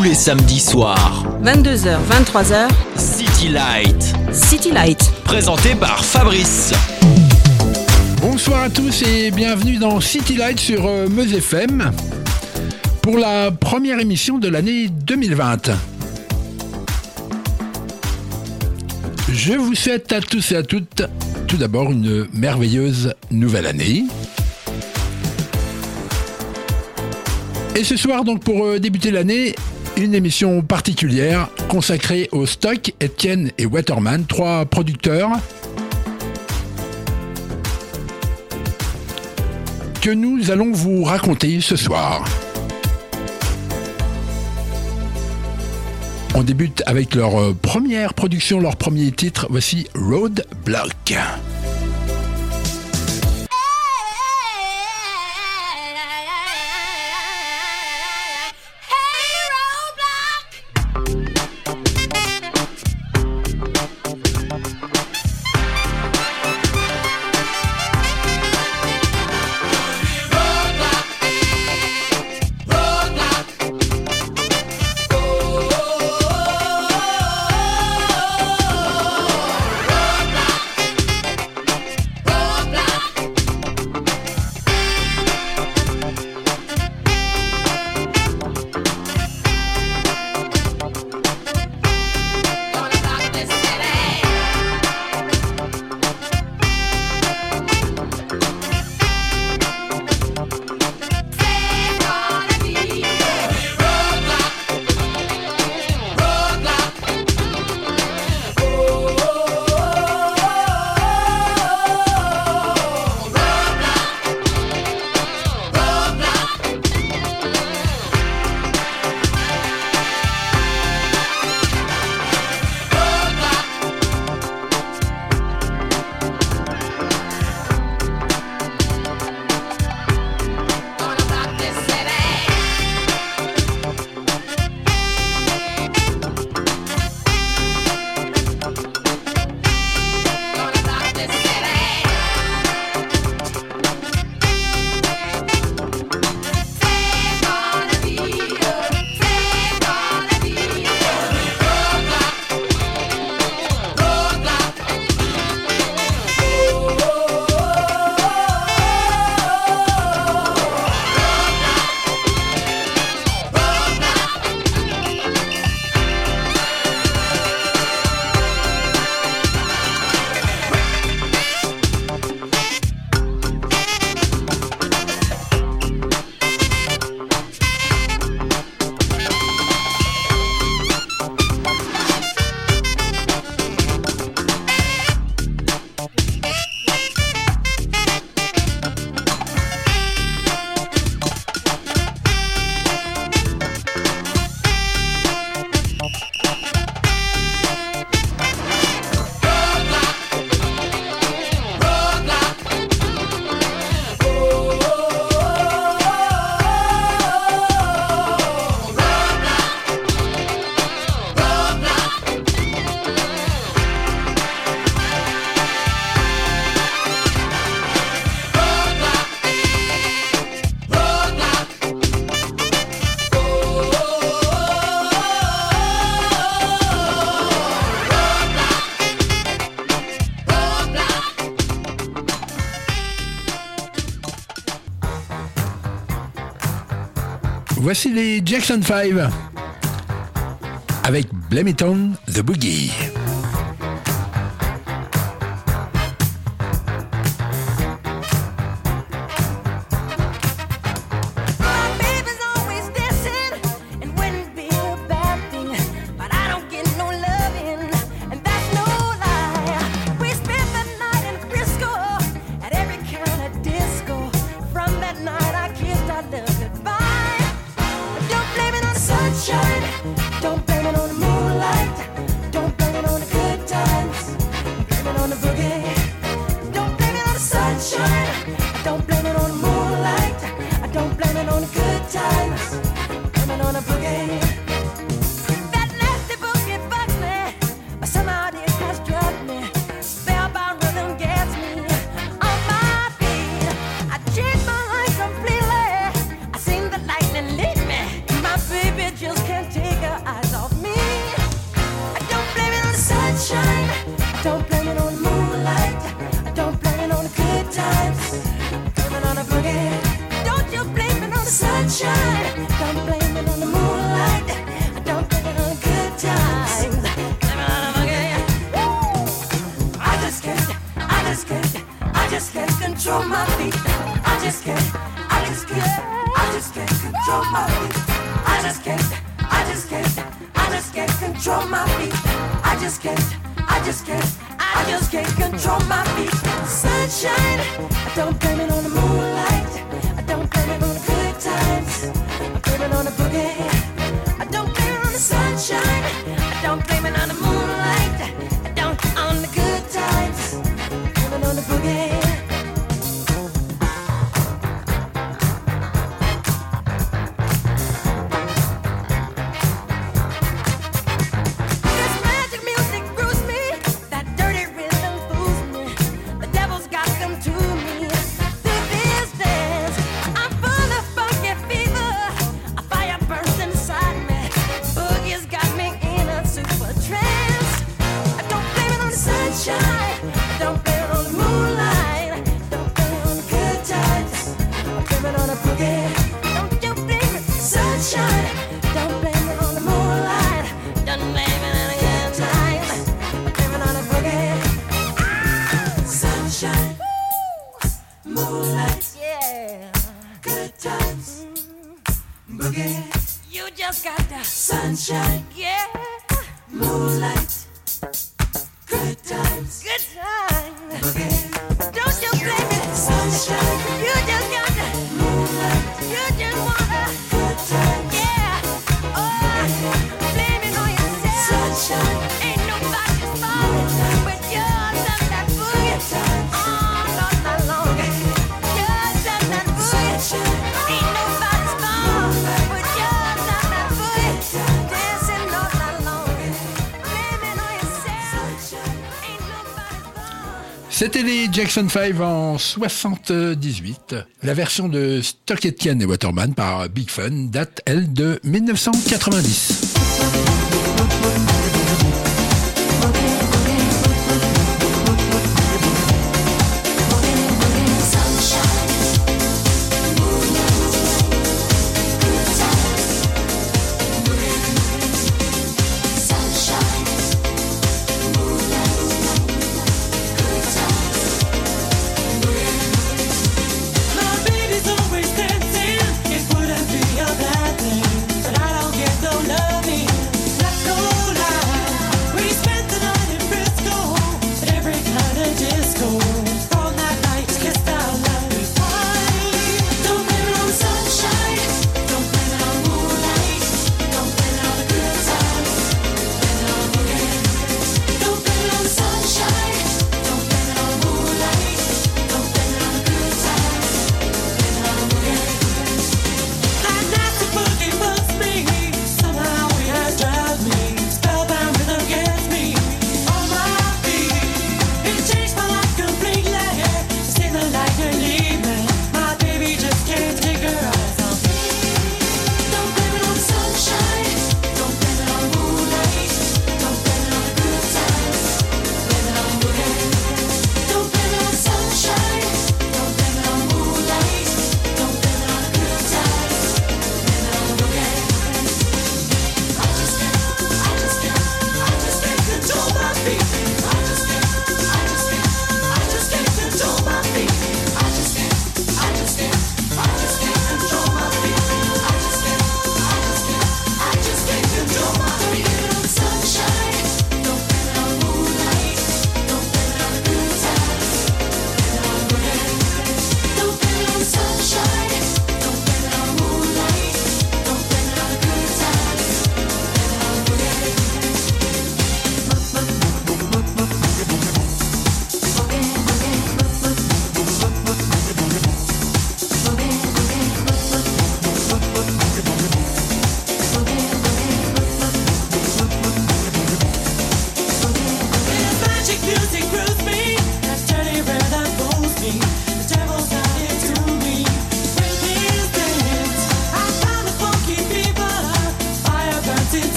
tous les samedis soirs. 22h, 23h, City Light, City Light. présenté par Fabrice. Bonsoir à tous et bienvenue dans City Light sur euh, Meuse FM pour la première émission de l'année 2020. Je vous souhaite à tous et à toutes tout d'abord une merveilleuse nouvelle année. Et ce soir donc pour euh, débuter l'année, une émission particulière consacrée au stock, Etienne et Waterman, trois producteurs que nous allons vous raconter ce soir. On débute avec leur euh, première production, leur premier titre. Voici Roadblock. Voici les Jackson 5 avec Blame It On The Boogie. don't blame Jackson 5 en 78. La version de Stock Etkin et Waterman par Big Fun date, elle, de 1990.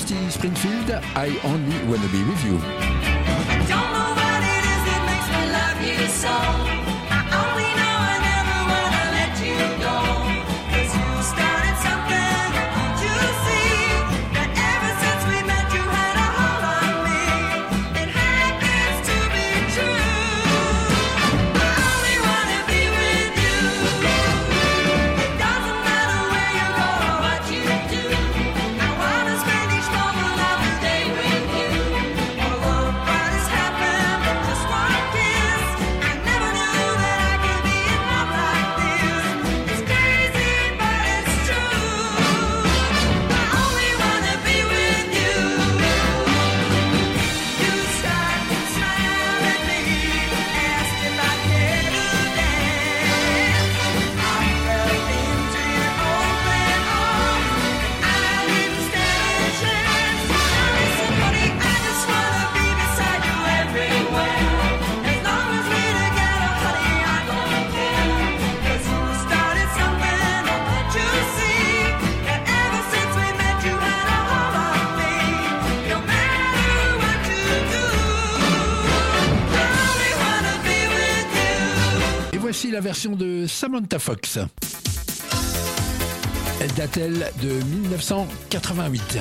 Dusty Springfield, I Only Wanna Be With You. De Samantha Fox. Elle date-elle de 1988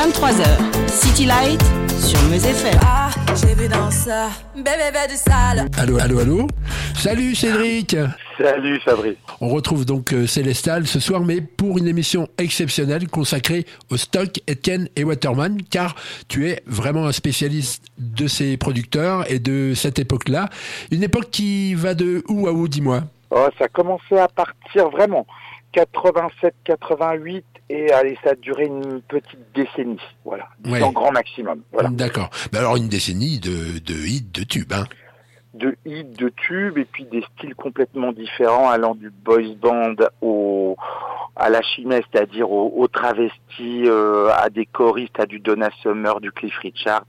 23h. City Light sur Meuse FM. Ah, j'ai vu dans ça, bébé bébé du sale. Allô, allô, allô? Salut Cédric Salut Fabrice. On retrouve donc euh, Célestal ce soir, mais pour une émission exceptionnelle consacrée au stock Etienne et Waterman, car tu es vraiment un spécialiste de ces producteurs et de cette époque-là. Une époque qui va de où à où, dis-moi? Oh, ça a commencé à partir vraiment 87-88 et allez, ça a duré une petite décennie. Voilà, Ouais. en grand maximum. Voilà. D'accord. Mais alors une décennie de, de hits, de tubes. Hein. De hits, de tubes et puis des styles complètement différents allant du boys band au à la chimée, c'est-à-dire au, au travesti, euh, à des choristes, à du Donna Summer, du Cliff Richard,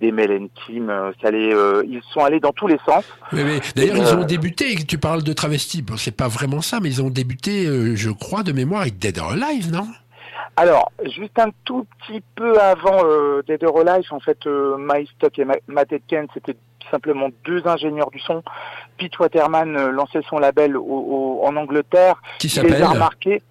des Mel Kim. euh, ça allait, euh, ils sont allés dans tous les sens. D'ailleurs, ils ont débuté, tu parles de travesti, bon, c'est pas vraiment ça, mais ils ont débuté, je crois, de mémoire avec Dead or Alive, non? Alors, juste un tout petit peu avant euh, Dead or Alive, en fait, euh, My Stock et Ma- Matt Aitken, c'était simplement deux ingénieurs du son. Pete Waterman euh, lançait son label au- au- en Angleterre. Qui Il les s'appelle? a remarqués.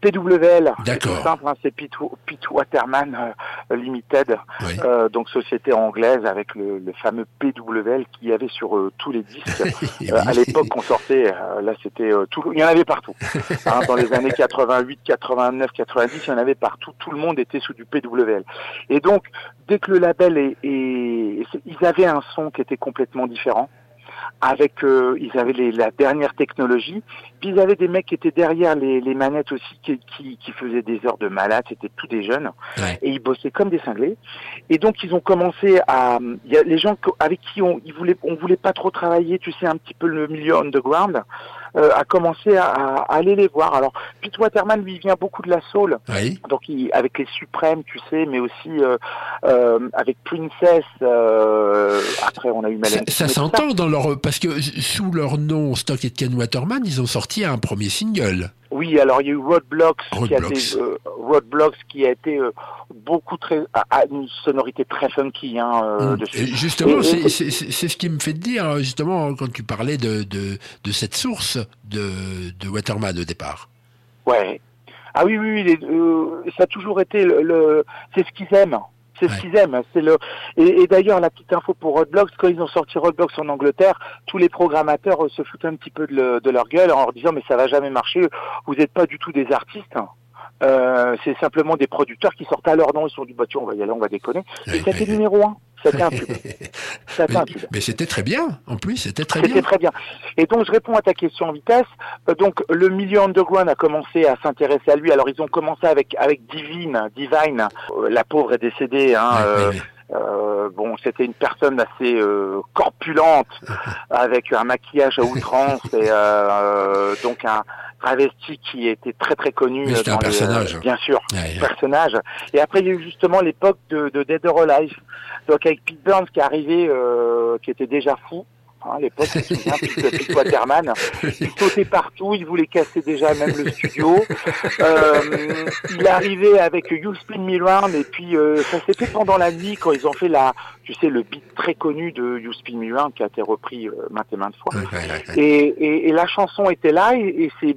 PWL, c'est simple, hein, c'est Pete, Pete Waterman euh, Limited, Oui. euh, donc société anglaise avec le, le fameux PWL qu'il y avait sur euh, tous les disques. Euh, à l'époque qu'on sortait, là c'était tout, il y en avait partout. Hein, dans les années 88, 89, 90, il y en avait partout. Tout le monde était sous du PWL. Et donc, dès que le label est, ils avaient un son qui était complètement différent. Avec, euh, ils avaient les- la dernière technologie. Puis ils avaient des mecs qui étaient derrière les, les manettes aussi, qui, qui, qui faisaient des heures de malade. C'était tous des jeunes Ouais. et ils bossaient comme des cinglés. Et donc ils ont commencé à, il y a les gens avec qui on, ils voulaient, on voulait pas trop travailler, tu sais un petit peu le milieu underground, euh, a commencé à, à aller les voir. Alors Pete Waterman lui vient beaucoup de la soul, Oui. donc il, avec les suprêmes, tu sais, mais aussi euh, euh, avec Princess. euh, après on a eu Ça, Mel ça s'entend dans leur parce que sous leur nom Stock et Ken Waterman, ils ont sorti un premier single. Oui, alors il y a eu Roadblocks, qui a Roadblocks. été euh, Roadblocks qui a été euh, beaucoup très à, une sonorité très funky hein, euh, Mm. Et justement, c'est ce qui me fait dire, justement, quand tu parlais de, de, de cette source de, de Waterman au départ. Ouais. Ah oui, oui, oui, les- euh, ça a toujours été le, le- c'est ce qu'ils aiment. C'est ce qu'ils aiment. C'est le. Et, et d'ailleurs, la petite info pour Roadblocks, quand ils ont sorti Roadblocks en Angleterre, tous les programmateurs euh, se foutent un petit peu de, le- de leur gueule en leur disant mais ça va jamais marcher. Vous n'êtes pas du tout des artistes. hein. Euh, c'est simplement des producteurs qui sortent à leur nom. Ils sont dit bah tiens, on va y aller, on va déconner. Et ça ouais. numéro un. C'était un Mais, c'était très bien, en plus, c'était très C'était bien. très bien. Et donc je réponds à ta question en vitesse. Euh, donc le milieu underground a commencé à s'intéresser à lui. Alors ils ont commencé avec avec Divine, Divine. Euh, la pauvre est décédée. Hein, Ouais, euh, ouais, ouais. Euh, bon, c'était une personne assez euh, corpulente, avec un maquillage à outrance et euh, donc un travesti qui était très très connu. C'était un les, personnage. bien sûr Ouais, personnage. Et après, il y a eu justement l'époque de, de Dead or Alive. Donc avec Pete Burns qui est arrivé, euh, qui était déjà fou. Hein, à l'époque, je me souviens, Pete, Waterman, il sautait partout, il voulait casser déjà même le studio. Euh, il est arrivé avec You Spin Me Round et puis euh, ça s'est fait pendant la nuit quand ils ont fait la, tu sais, le beat très connu de You Spin Me Round qui a été repris euh, maintes et maintes fois. Ouais, ouais, ouais, ouais. Et, et, et la chanson était là et, et c'est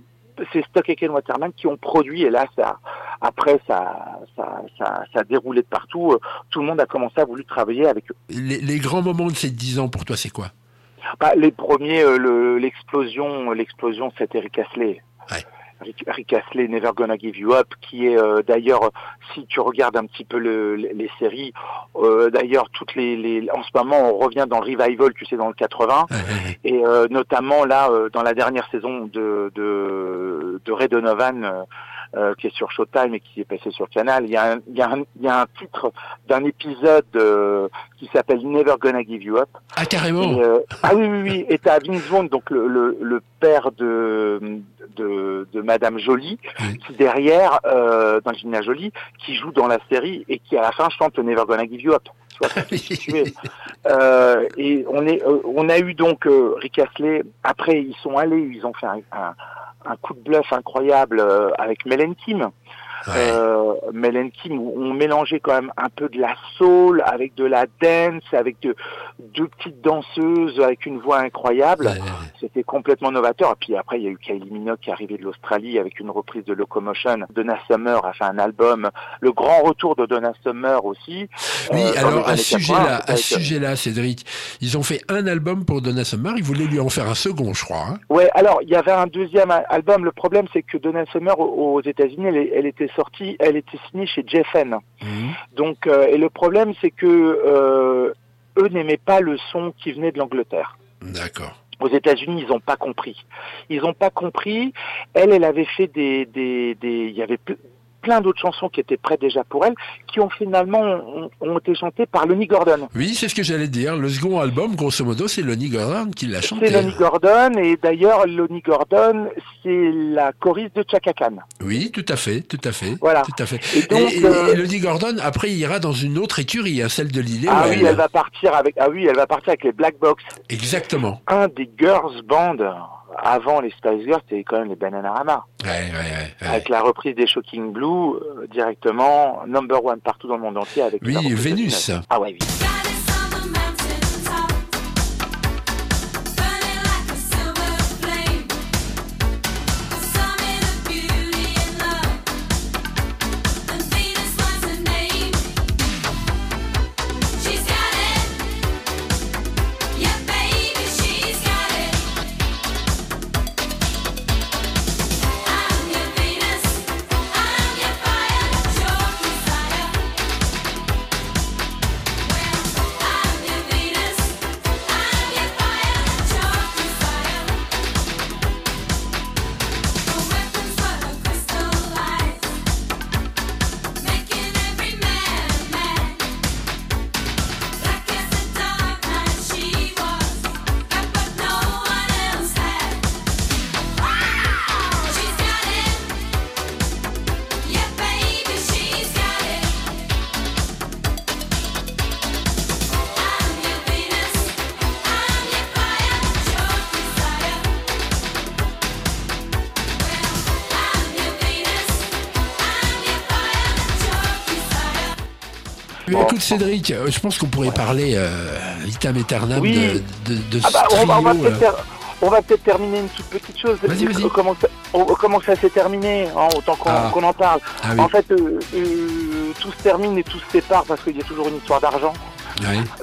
c'est Stock et Ken Waterman qui ont produit et là ça après ça ça ça, ça a déroulé de partout Euh, tout le monde a commencé à vouloir travailler avec eux Les, les grands moments de ces 10 ans, pour toi, c'est quoi? Bah, les premiers euh, le- l'explosion l'explosion c'était Rick Astley Ouais. Rick, Rick Astley Never Gonna Give You Up qui est euh, d'ailleurs si tu regardes un petit peu le, les, les séries euh, d'ailleurs toutes les, les en ce moment on revient dans le revival tu sais dans le 80 Ouais, ouais, ouais. Et euh, notamment là, euh, dans la dernière saison de, de, de Ray Donovan, euh, qui est sur Showtime et qui est passé sur Canal, il y a un, il y a un, il y a un titre d'un épisode euh, qui s'appelle Never Gonna Give You Up. Ah, carrément Et, euh, ah oui, oui, oui. Et t'as Vince Vaughn, donc le, le, le père de, de, de Madame Jolie, Oui. qui derrière, euh, d'Angelina Jolie, qui joue dans la série et qui à la fin chante Never Gonna Give You Up. Situer. Euh, et on est, euh, on a eu donc euh, Rick Astley. Après, ils sont allés, ils ont fait un, un, un coup de bluff incroyable euh, avec Melen Kim. Ouais. Euh, Mel Kim, où on mélangeait quand même un peu de la soul avec de la dance, avec de, deux petites danseuses avec une voix incroyable. Ouais, ouais, ouais. C'était complètement novateur. Et puis après, il y a eu Kylie Minogue qui est arrivée de l'Australie avec une reprise de Locomotion. Donna Summer a fait un album. Le grand retour de Donna Summer aussi. Oui, Euh, alors à ce 80, sujet-là, à ce sujet-là, Cédric, ils ont fait un album pour Donna Summer, ils voulaient lui en faire un second, je crois. hein. Ouais, alors il y avait un deuxième album. Le problème, c'est que Donna Summer aux États-Unis, elle était sortie, elle était signée chez Jeffen. Mhm. Donc, euh, et le problème, c'est que euh, eux n'aimaient pas le son qui venait de l'Angleterre. D'accord. Aux États-Unis, ils n'ont pas compris. Ils n'ont pas compris. Elle, elle avait fait des, des, des il y avait plein d'autres chansons qui étaient prêtes déjà pour elle, qui ont finalement ont, ont été chantées par Lonnie Gordon. Oui, c'est ce que j'allais dire. Le second album, grosso modo, c'est Lonnie Gordon qui l'a chanté. C'est Lonnie Gordon, et d'ailleurs, Lonnie Gordon, c'est la choriste de Chaka Khan. Oui, tout à fait, tout à fait. Voilà. Tout à fait. Et donc, et, euh, et Lonnie Gordon, après, il ira dans une autre écurie, hein, celle de Lille. Ah oui, elle va partir avec, ah oui, elle va partir avec les Black Box. Exactement. Un des girls band avant les Spice Girls, c'était quand même les Bananarama. Ouais, ouais, ouais. Avec la reprise des Shocking Blue, euh, directement, number one partout dans le monde entier avec Oui, Vénus. Venus. Ah ouais, oui. Écoute Cédric, euh, je pense qu'on pourrait parler euh, vitam aeternam Oui. de, de, de Ah ce bah, on, va- on va peut-être euh. ter- on va peut-être terminer une toute petite chose. Vas-y, vas-y. Comment ça, on- comment ça s'est terminé, hein, autant qu'on Ah. qu'on en parle. Ah oui, En fait, euh, tout se termine et tout se sépare parce qu'il y a toujours une histoire d'argent.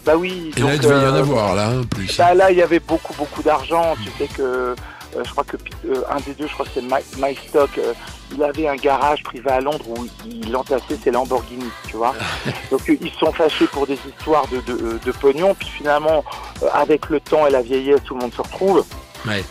Bah oui. Et là, il donc, devait y en avoir, là, en plus. Bah là, il y avait beaucoup, beaucoup d'argent. Tu sais que, je crois que euh, un des deux, je crois que c'est My, My Stock, euh, il avait un garage privé à Londres où il entassait ses Lamborghini, tu vois. Donc euh, ils se sont fâchés pour des histoires de, de, euh, de pognon. Puis finalement, euh, avec le temps et la vieillesse, tout le monde se retrouve. Ouais.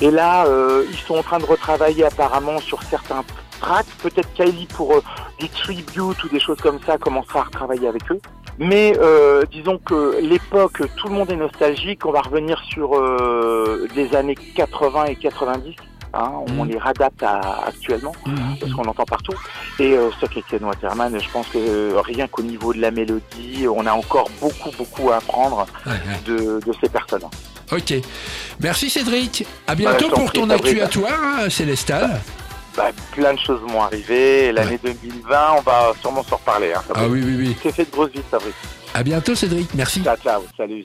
Et là, euh, ils sont en train de retravailler apparemment sur certains tracks. Peut-être Kylie pour euh, du tribute ou des choses comme ça commencera à retravailler avec eux. Mais euh, disons que l'époque, tout le monde est nostalgique. On va revenir sur euh, les années 80 et 90. Hein, on Mhm. les radapte à, actuellement Mhm. parce qu'on entend partout. Et euh, Stock Aitken Waterman, je pense que euh, rien qu'au niveau de la mélodie, on a encore beaucoup, beaucoup à apprendre Ouais, ouais. de, de ces personnes. Ok. Merci Cédric. À bientôt je t'en pour prie, ton Fabrice. actuatoire, hein, Célestal. Bah, plein de choses vont arriver. L'année 2020, on va sûrement s'en reparler. Hein, Ah oui, oui, oui. C'est fait de grosses vies, Fabrice. À bientôt Cédric. Merci. Ciao, ciao. Salut.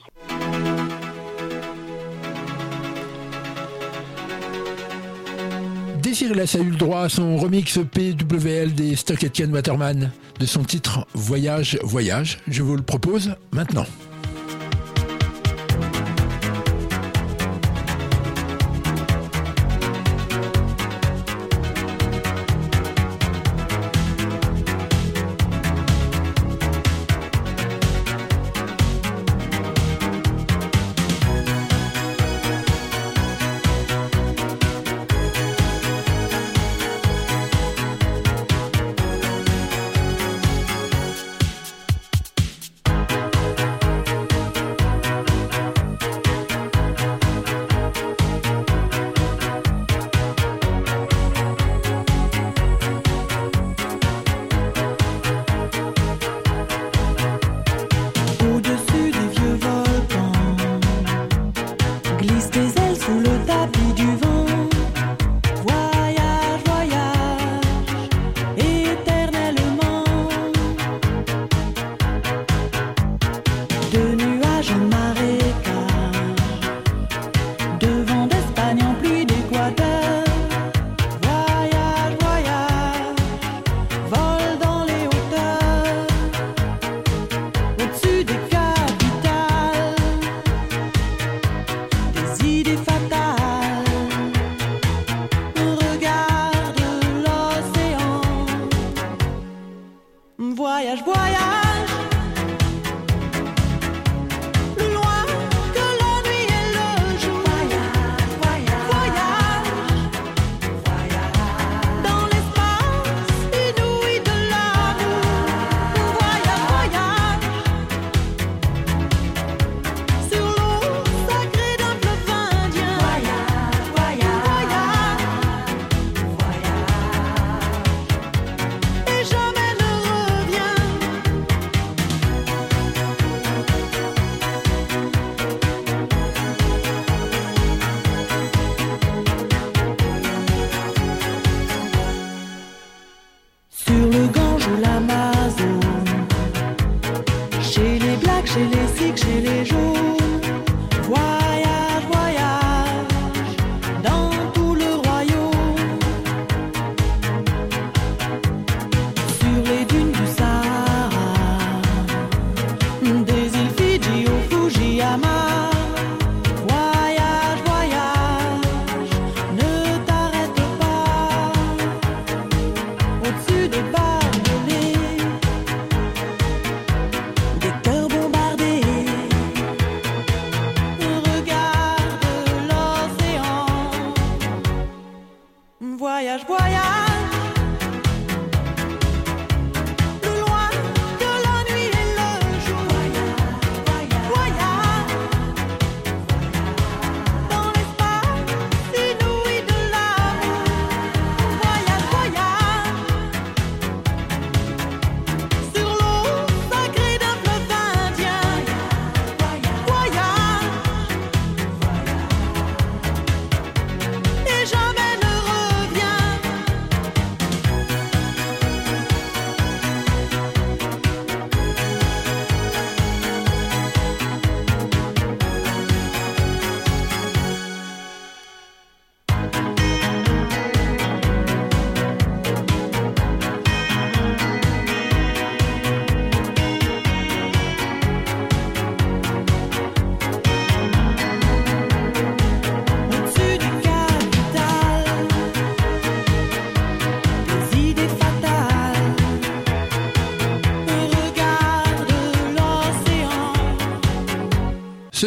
Désirless a eu le droit à son remix PWL des Stock Aitken Waterman de son titre Voyage, Voyage. Je vous le propose maintenant.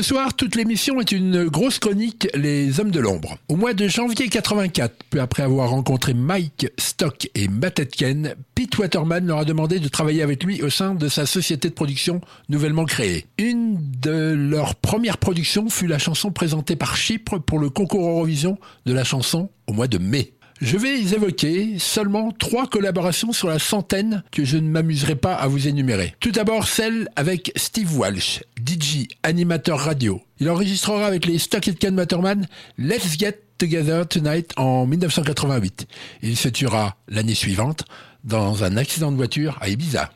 Soir, toute l'émission est une grosse chronique Les Hommes de l'Ombre. Au mois de janvier 84, peu après avoir rencontré Mike Stock et Matt Etken, Pete Waterman leur a demandé de travailler avec lui au sein de sa société de production nouvellement créée. Une de leurs premières productions fut la chanson présentée par Chypre pour le concours Eurovision de la chanson au mois de mai. Je vais évoquer seulement trois collaborations sur la centaine que je ne m'amuserai pas à vous énumérer. Tout d'abord celle avec Steve Walsh, DJ, animateur radio. Il enregistrera avec les Stock Aitken Waterman Let's Get Together Tonight en 1988. Il se tuera l'année suivante dans un accident de voiture à Ibiza.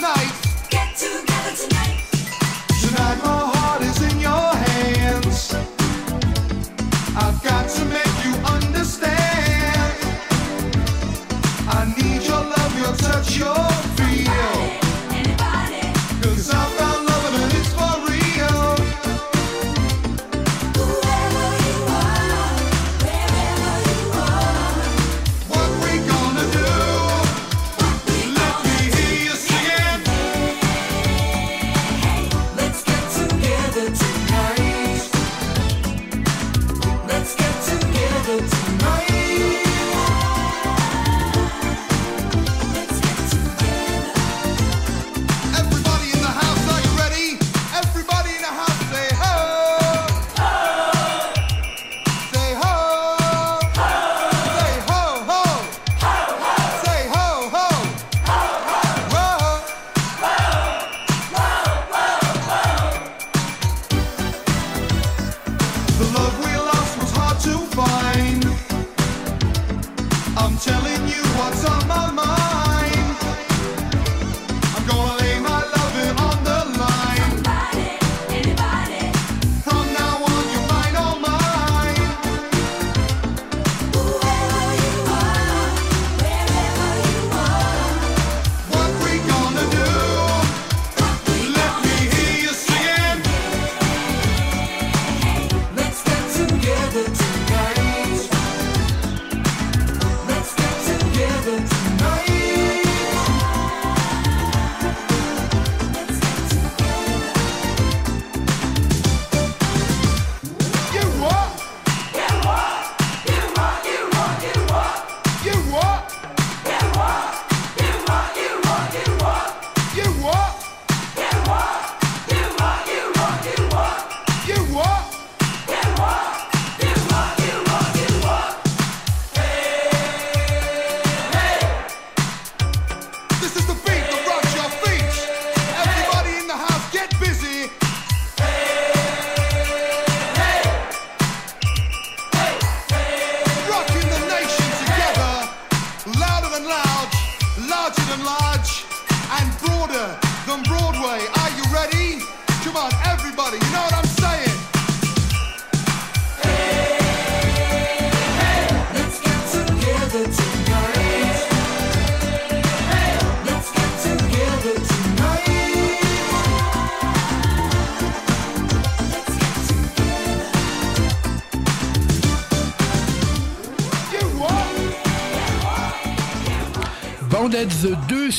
Together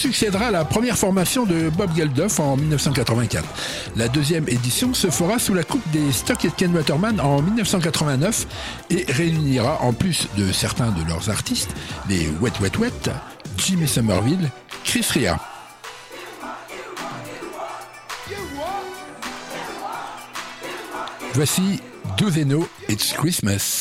succédera à la première formation de Bob Geldof en 1984. La deuxième édition se fera sous la coupe des Stock et Ken Waterman en 1989 et réunira en plus de certains de leurs artistes les Wet Wet Wet, Jimmy Somerville, Chris Ria. Voici deux It's Christmas.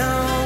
know.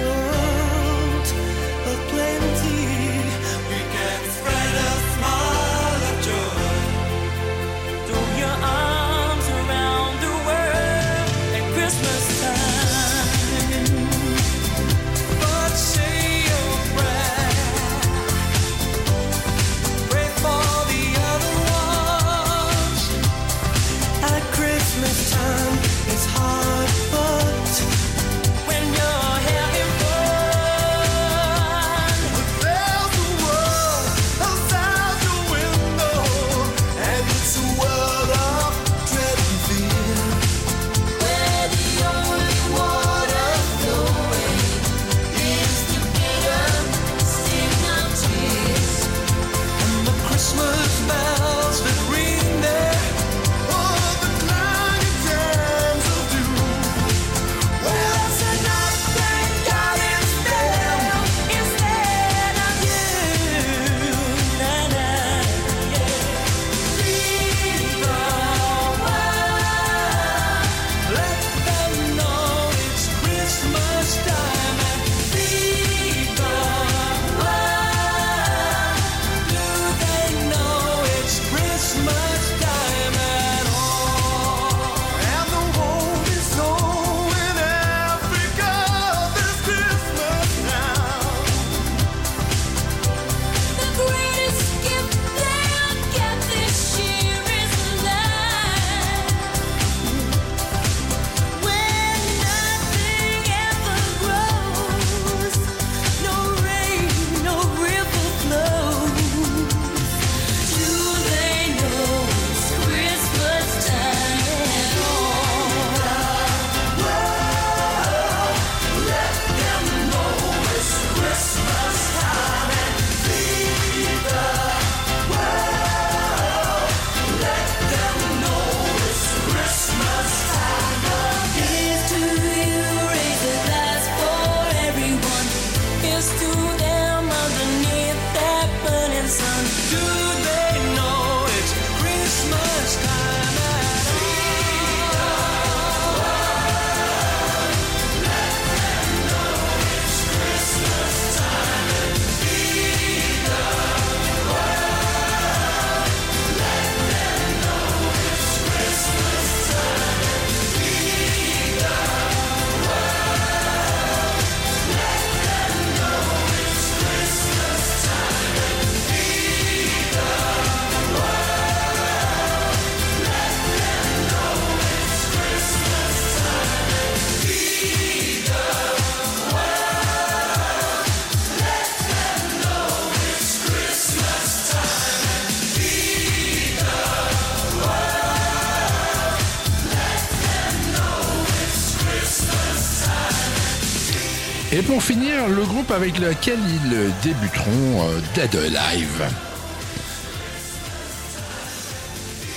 le groupe avec lequel ils débuteront euh, Dead Alive.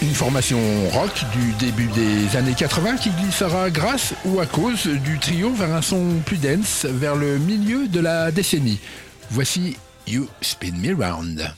Une formation rock du début des années 80 qui glissera grâce ou à cause du trio vers un son plus dense vers le milieu de la décennie. Voici You Spin Me Round.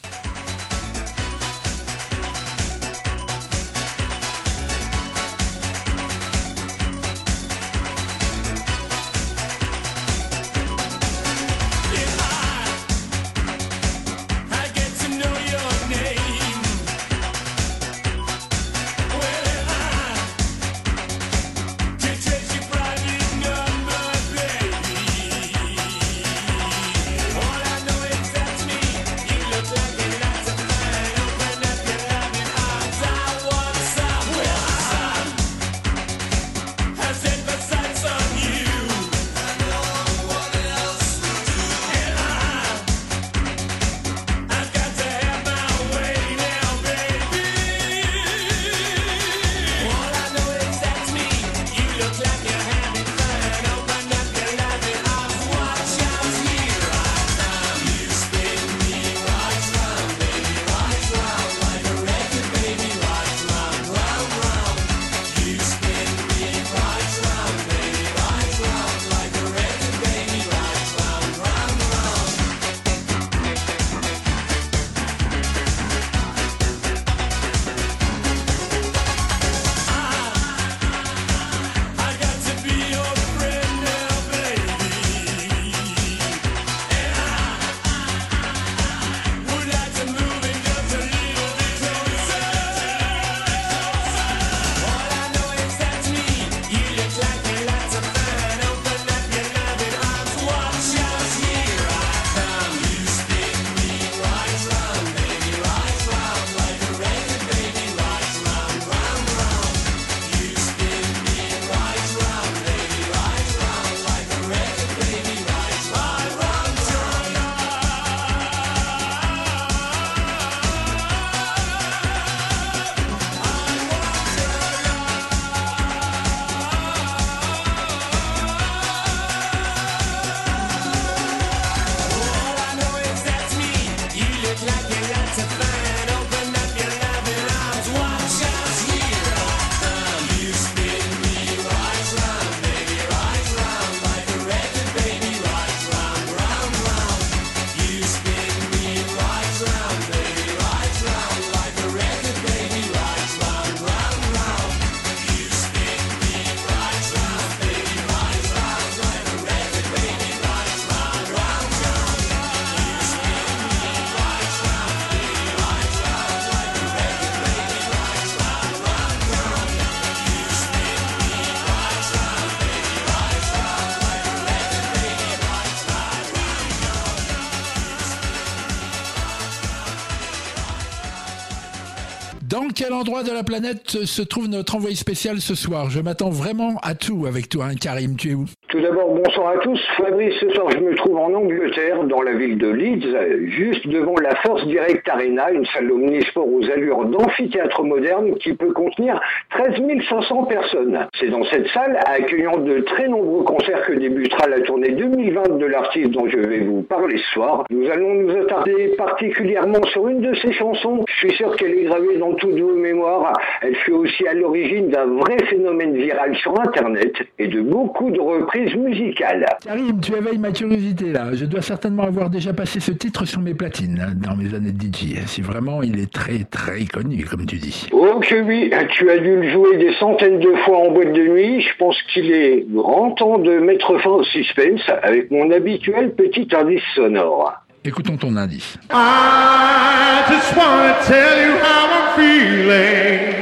Quel endroit de la planète se trouve notre envoyé spécial ce soir? Je m'attends vraiment à tout avec toi, hein, Karim. Tu es où? Tout d'abord, bonsoir à tous. Fabrice, ce soir, je me trouve en Angleterre, dans la ville de Leeds, juste devant la Force Direct Arena, une salle omnisport aux allures d'amphithéâtre moderne qui peut contenir 13 500 personnes. C'est dans cette salle, accueillant de très nombreux concerts, que débutera la tournée 2020 de l'artiste dont je vais vous parler ce soir. Nous allons nous attarder particulièrement sur une de ses chansons. Je suis sûr qu'elle est gravée dans toutes vos mémoires. Elle fut aussi à l'origine d'un vrai phénomène viral sur Internet et de beaucoup de reprises musicales. Karim, tu éveilles ma curiosité là. Je dois certainement avoir déjà passé ce titre sur mes platines hein, dans mes années de DJ. Si vraiment il est très très connu, comme tu dis. Oh que oui, tu as dû le jouer des centaines de fois en boîte de nuit. Je pense qu'il est grand temps de mettre fin au suspense avec mon habituel petit indice sonore. Écoutons ton indice. I just wanna tell you how I'm feeling.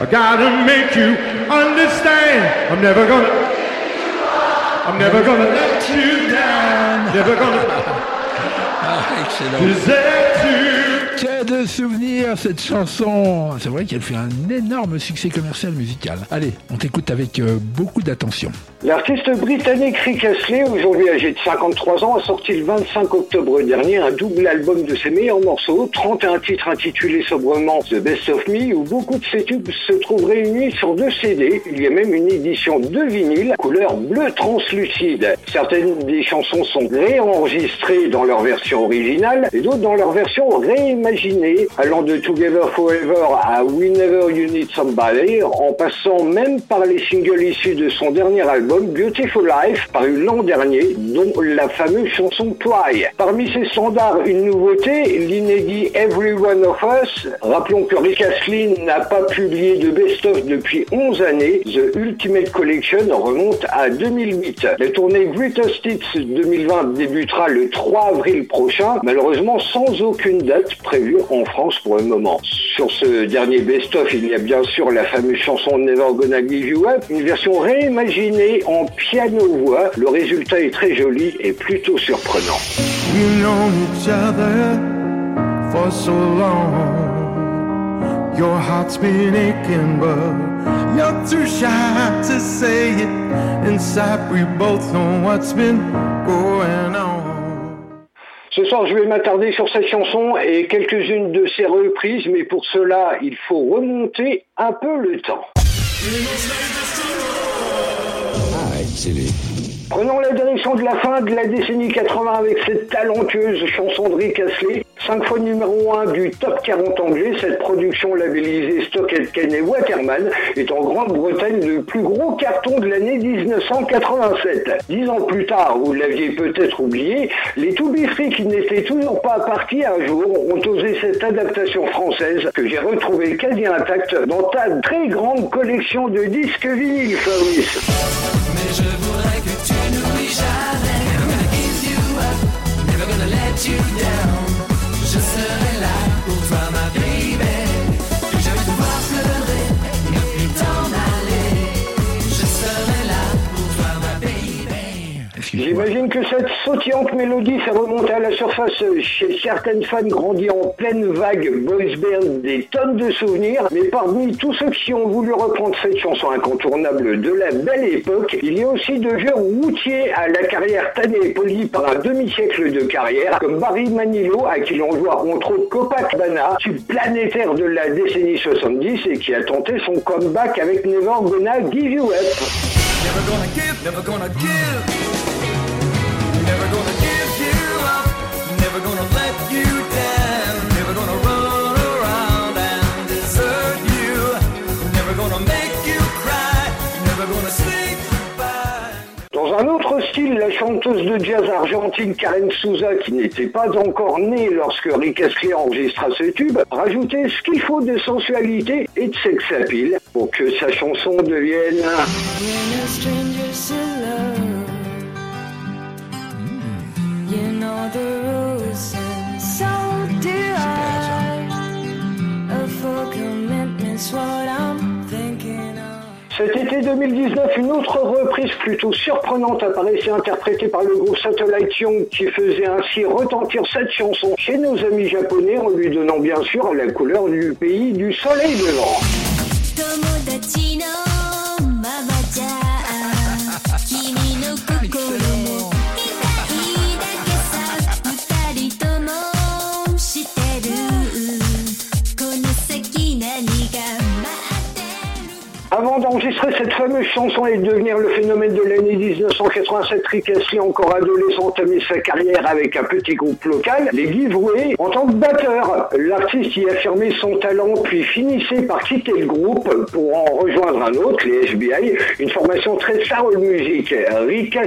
I gotta make you understand. I'm never gonna. I'm never gonna let you down. Never gonna excellent. De souvenirs cette chanson. C'est vrai qu'elle fait un énorme succès commercial musical. Allez, on t'écoute avec euh, beaucoup d'attention. L'artiste britannique Rick Astley, aujourd'hui âgé de 53 ans, a sorti le 25 octobre dernier un double album de ses meilleurs morceaux, 31 titres intitulés sobrement The Best of Me, où beaucoup de ses tubes se trouvent réunis sur deux CD. Il y a même une édition de vinyle, couleur bleu translucide. Certaines des chansons sont réenregistrées dans leur version originale et d'autres dans leur version réimaginée. Allant de Together Forever à Whenever You Need Somebody, en passant même par les singles issus de son dernier album Beautiful Life, paru l'an dernier, dont la fameuse chanson Try. Parmi ses standards, une nouveauté, l'inédit Every One of Us. Rappelons que Rick Astley n'a pas publié de best-of depuis 11 années. The Ultimate Collection remonte à 2008. La tournée Greatest Hits 2020 débutera le 3 avril prochain, malheureusement sans aucune date prévue en France pour le moment. Sur ce dernier best-of, il y a bien sûr la fameuse chanson Never Gonna Give You Up, une version réimaginée en piano-voix. Le résultat est très joli et plutôt surprenant. We've known each other for so long. Your heart's been aching, but you're too shy to say it. Inside, we both know what's been going on. Ce soir, je vais m'attarder sur cette chanson et quelques-unes de ses reprises, mais pour cela, il faut remonter un peu le temps. Prenons la direction de la fin de la décennie 80 avec cette talentueuse chanson de Rick Astley, 5 fois numéro 1 du top 40 anglais. Cette production labellisée Stock Aitken et Waterman est en Grande-Bretagne le plus gros carton de l'année 1987. Dix ans plus tard, vous l'aviez peut-être oublié, les To Be qui n'étaient toujours pas partis un jour ont osé cette adaptation française que j'ai retrouvée quasi intacte dans ta très grande collection de disques vinyles, Fabrice. J'imagine que cette sautillante mélodie fait remonter à la surface chez certaines fans grandis en pleine vague boys band des tonnes de souvenirs. Mais parmi tous ceux qui ont voulu reprendre cette chanson incontournable de la belle époque, il y a aussi de vieux routiers à la carrière tannée et polie par un demi-siècle de carrière, comme Barry Manilow, à qui l'on voit entre autres Copacabana, tube planétaire de la décennie 70 et qui a tenté son comeback avec Never Gonna Give You Up. Never gonna give, never gonna give Never gonna let you down. Never gonna run around and desert you. Never gonna make you cry. Never gonna say goodbye Dans un autre style, la chanteuse de jazz argentine Karen Souza, qui n'était pas encore née lorsque Rick Astley enregistra ce tube, rajoutait ce qu'il faut de sensualité et de sex appeal pour que sa chanson devienne Cet été 2019, une autre reprise plutôt surprenante apparaissait interprétée par le groupe Satellite Young qui faisait ainsi retentir cette chanson chez nos amis japonais en lui donnant bien sûr la couleur du pays du soleil levant. る Avant d'enregistrer cette fameuse chanson et de devenir le phénomène de l'année 1987, Rick encore adolescent, entamé sa carrière avec un petit groupe local, les Giveaway, en tant que batteur. L'artiste y affirmait son talent, puis finissait par quitter le groupe pour en rejoindre un autre, les FBI, une formation très soul music. Rick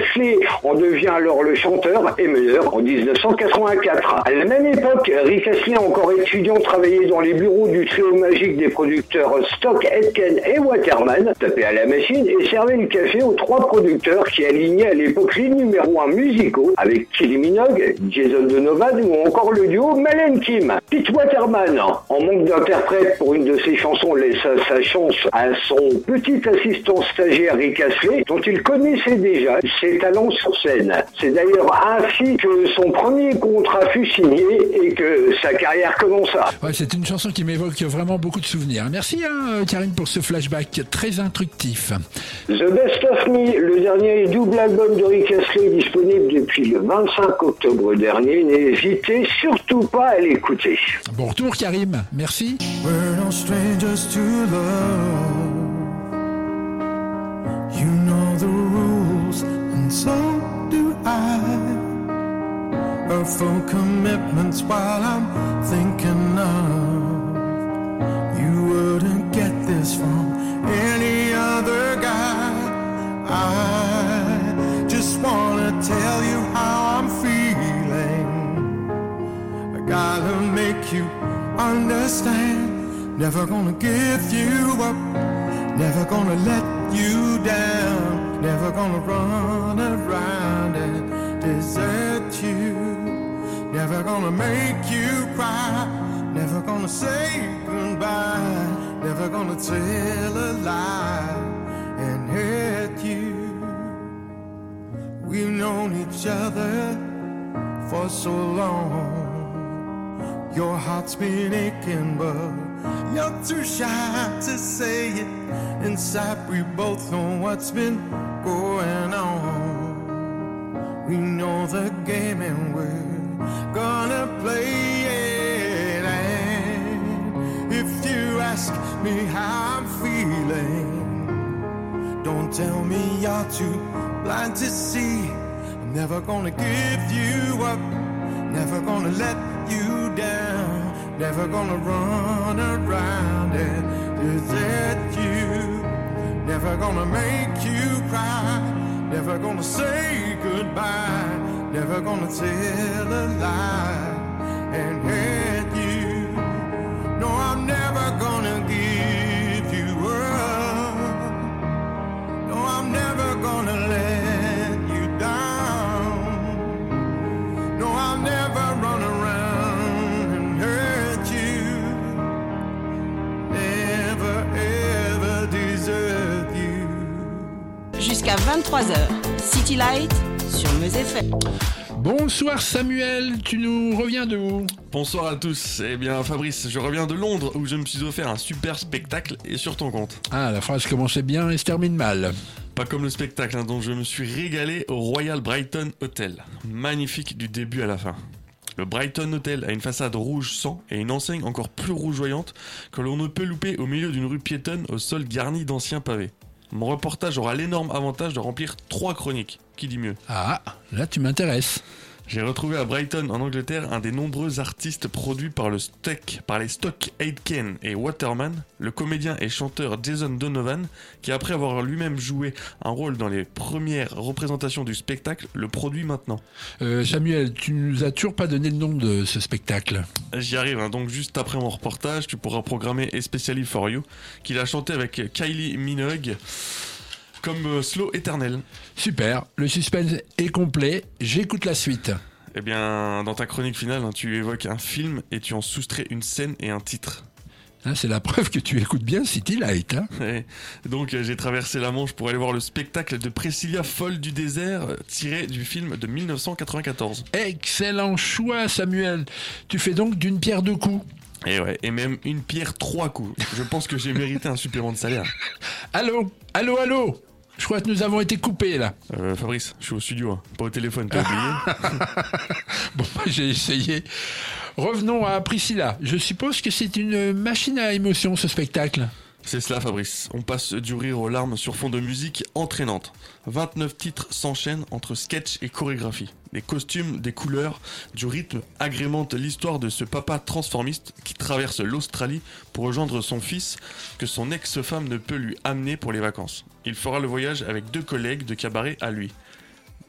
en devient alors le chanteur et meneur en 1984. À la même époque, Rick encore étudiant, travaillait dans les bureaux du trio magique des producteurs Stock, Aitken et Waterman, tapait à la machine et servait le café aux trois producteurs qui alignaient à l'époque les numéros 1 musicaux avec Kylie Minogue, Jason Donovan ou encore le duo Malen Kim. Pete Waterman, en manque d'interprète pour une de ses chansons, laissa sa chance à son petit assistant stagiaire Rick Astley, dont il connaissait déjà ses talents sur scène. C'est d'ailleurs ainsi que son premier contrat fut signé et que sa carrière commença. Ouais, c'est une chanson qui m'évoque vraiment beaucoup de souvenirs. Merci hein, Karine pour ce flashback très instructif. The Best of Me, le dernier double album de Rick Astley disponible depuis le 25 octobre dernier. N'hésitez surtout pas à l'écouter. Bon retour Karim, merci. We're no strangers to love. You know the rules, and so do I. A wonderful commitments while I'm thinking of. You wouldn't get this from any other guy. I just wanna tell you how I'm feeling. I gotta make you understand. Never gonna give you up. Never gonna let you down. Never gonna run around and desert you. Never gonna make you cry. Never gonna say goodbye. Never gonna tell a lie and hurt you. We've known each other for so long. Your heart's been aching, but you're too shy to say it. Inside, we both know what's been going on. We know the game and we're gonna play it. If you ask me how I'm feeling, don't tell me you're too blind to see. I'm never gonna give you up, never gonna let you down, never gonna run around and desert you, never gonna make you cry, never gonna say goodbye, never gonna tell a lie and hurt you. No, I'm Jusqu'à 23h, City Light sur Meuse FM. Bonsoir Samuel, tu nous reviens de où? Bonsoir à tous. Eh bien, Fabrice, je reviens de Londres où je me suis offert un super spectacle et sur ton compte. Ah, la phrase commençait bien et se termine mal. Pas comme le spectacle, hein, dont je me suis régalé au Royal Brighton Hotel. Magnifique du début à la fin. Le Brighton Hotel a une façade rouge sang et une enseigne encore plus rougeoyante que l'on ne peut louper au milieu d'une rue piétonne au sol garni d'anciens pavés. Mon reportage aura l'énorme avantage de remplir trois chroniques. Qui dit mieux? Ah, là tu m'intéresses. J'ai retrouvé à Brighton, en Angleterre, un des nombreux artistes produits par, le Stock, par les Stock Aitken et Waterman, le comédien et chanteur Jason Donovan, qui après avoir lui-même joué un rôle dans les premières représentations du spectacle, le produit maintenant. Euh, Samuel, tu nous as toujours pas donné le nom de ce spectacle. J'y arrive, hein, donc juste après mon reportage, tu pourras programmer Especially for You, qu'il a chanté avec Kylie Minogue comme euh, Slow Éternel. Super, le suspense est complet, j'écoute la suite. Eh bien, dans ta chronique finale, hein, tu évoques un film et tu en soustrais une scène et un titre. Hein, c'est la preuve que tu écoutes bien City Light. Hein Ouais. Donc euh, j'ai traversé la Manche pour aller voir le spectacle de Priscilla folle du désert euh, tiré du film de 1994. Excellent choix Samuel. Tu fais donc d'une pierre deux coups. Et ouais, et même une pierre trois coups. Je pense que j'ai mérité un supplément de salaire. Allô? Allô, allô? Je crois que nous avons été coupés là. Euh, Fabrice, je suis au studio, hein, pas au téléphone, t'as oublié Bon, bah, j'ai essayé. Revenons à Priscilla. Je suppose que c'est une machine à émotion ce spectacle. C'est cela Fabrice, on passe du rire aux larmes sur fond de musique entraînante. 29 titres s'enchaînent entre sketch et chorégraphie. Des costumes, des couleurs, du rythme agrémentent l'histoire de ce papa transformiste qui traverse l'Australie pour rejoindre son fils que son ex-femme ne peut lui amener pour les vacances. Il fera le voyage avec deux collègues de cabaret à lui.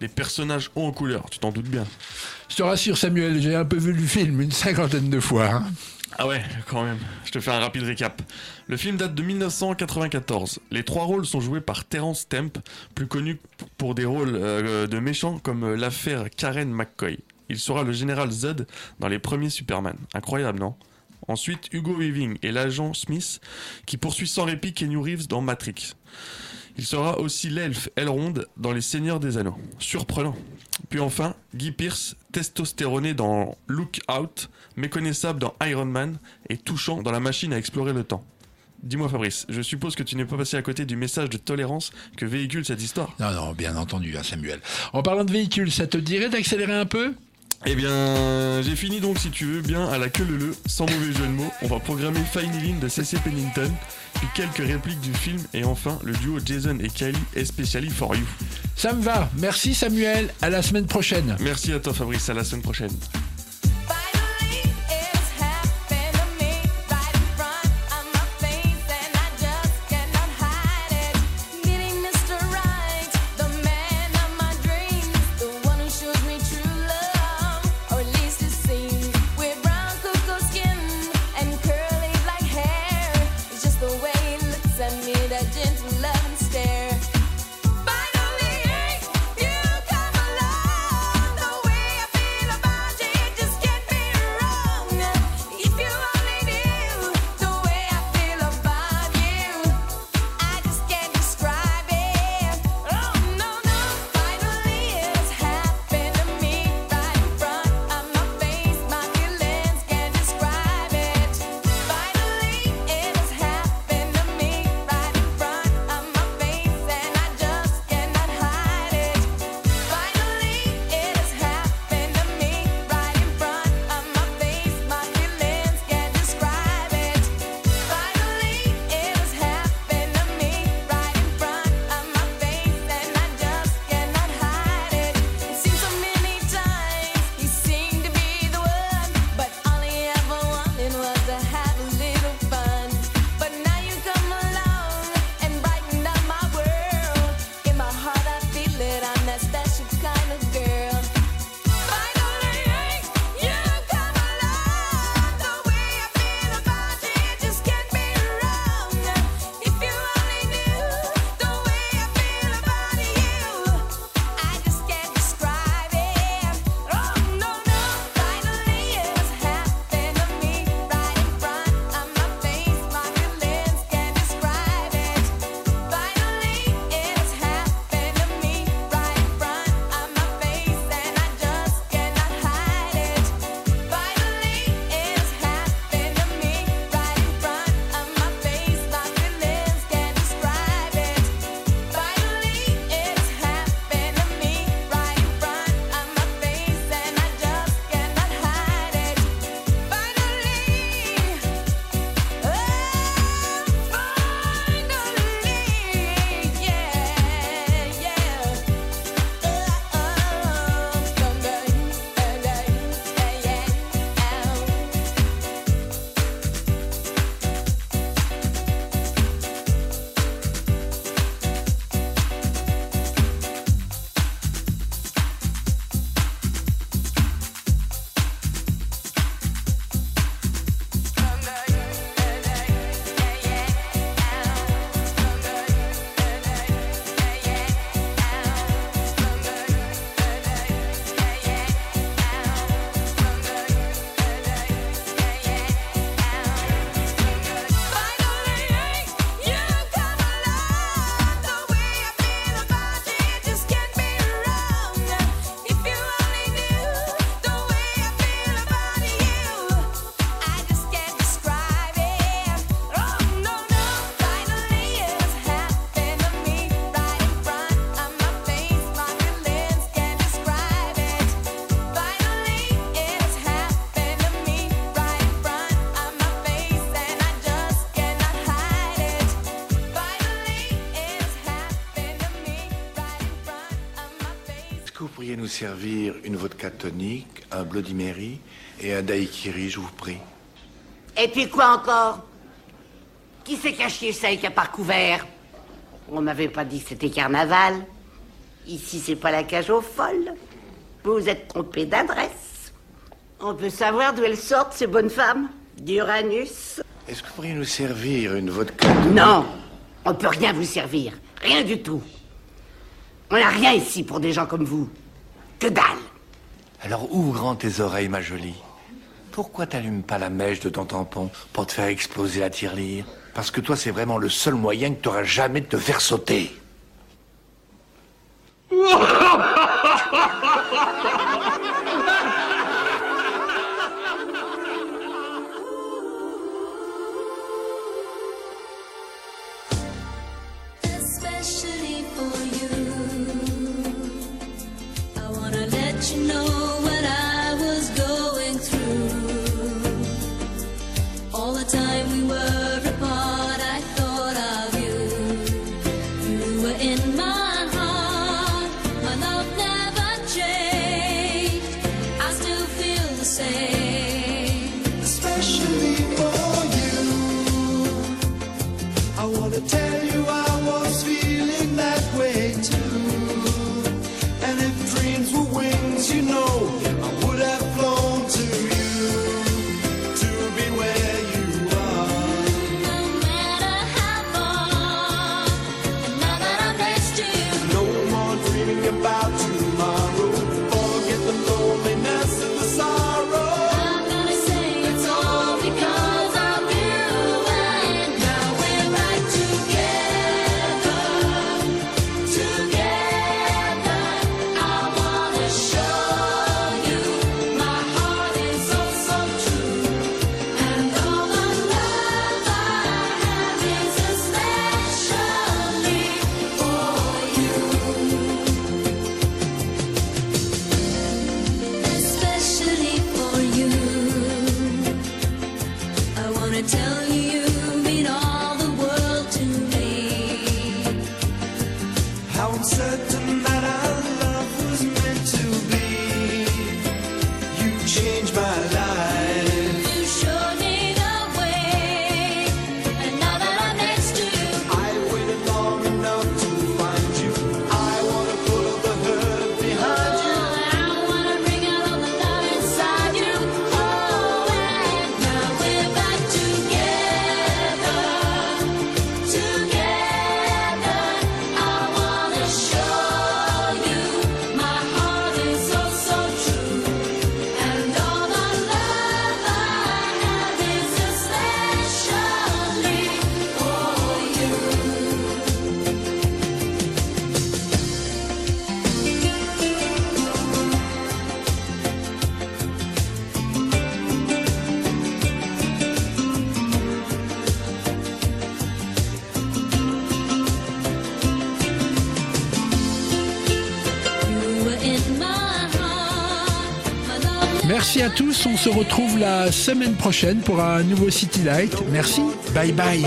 Les personnages ont en couleur, tu t'en doutes bien. Je te rassure Samuel, j'ai un peu vu le film une cinquantaine de fois. hein. Ah ouais, quand même. Je te fais un rapide récap. Le film date de 1994. Les trois rôles sont joués par Terence Stamp, plus connu pour des rôles euh, de méchants comme euh, l'affaire Karen McCoy. Il sera le général Z dans les premiers Superman. Incroyable, non? Ensuite, Hugo Weaving et l'agent Smith qui poursuit sans répit Kenny Reeves dans Matrix. Il sera aussi l'elfe Elrond dans Les Seigneurs des Anneaux. Surprenant. Puis enfin, Guy Pearce, testostéroné dans Look Out, méconnaissable dans Iron Man et touchant dans La Machine à explorer le temps. Dis-moi Fabrice, je suppose que tu n'es pas passé à côté du message de tolérance que véhicule cette histoire? Non, non, bien entendu, hein, Samuel. En parlant de véhicules, ça te dirait d'accélérer un peu? Eh bien, j'ai fini donc, si tu veux bien, à la queue leu sans mauvais jeu de mots. On va programmer Fine Line de CC Pennington, puis quelques répliques du film, et enfin le duo Jason et Kylie, Especially for You. Ça me va. Merci Samuel. À la semaine prochaine. Merci à toi Fabrice, à la semaine prochaine. Servir une vodka tonique, un Bloody Mary et un daiquiri, je vous prie Et puis quoi encore? Qui s'est caché ça avec un parcouvert On m'avait pas dit que c'était carnaval. Ici, c'est pas la cage aux folles. Vous vous êtes trompé d'adresse. On peut savoir d'où elles sortent, ces bonnes femmes? D'Uranus Est-ce que vous pourriez nous servir une vodka Non On peut rien vous servir. Rien du tout. On n'a rien ici pour des gens comme vous. Que dalle Alors ouvre grand tes oreilles, ma jolie? Pourquoi t'allumes pas la mèche de ton tampon pour te faire exploser la tirelire? Parce que toi, c'est vraiment le seul moyen que t'auras jamais de te faire sauter. Merci à tous. On se retrouve la semaine prochaine pour un nouveau City Light. Merci. Bye bye.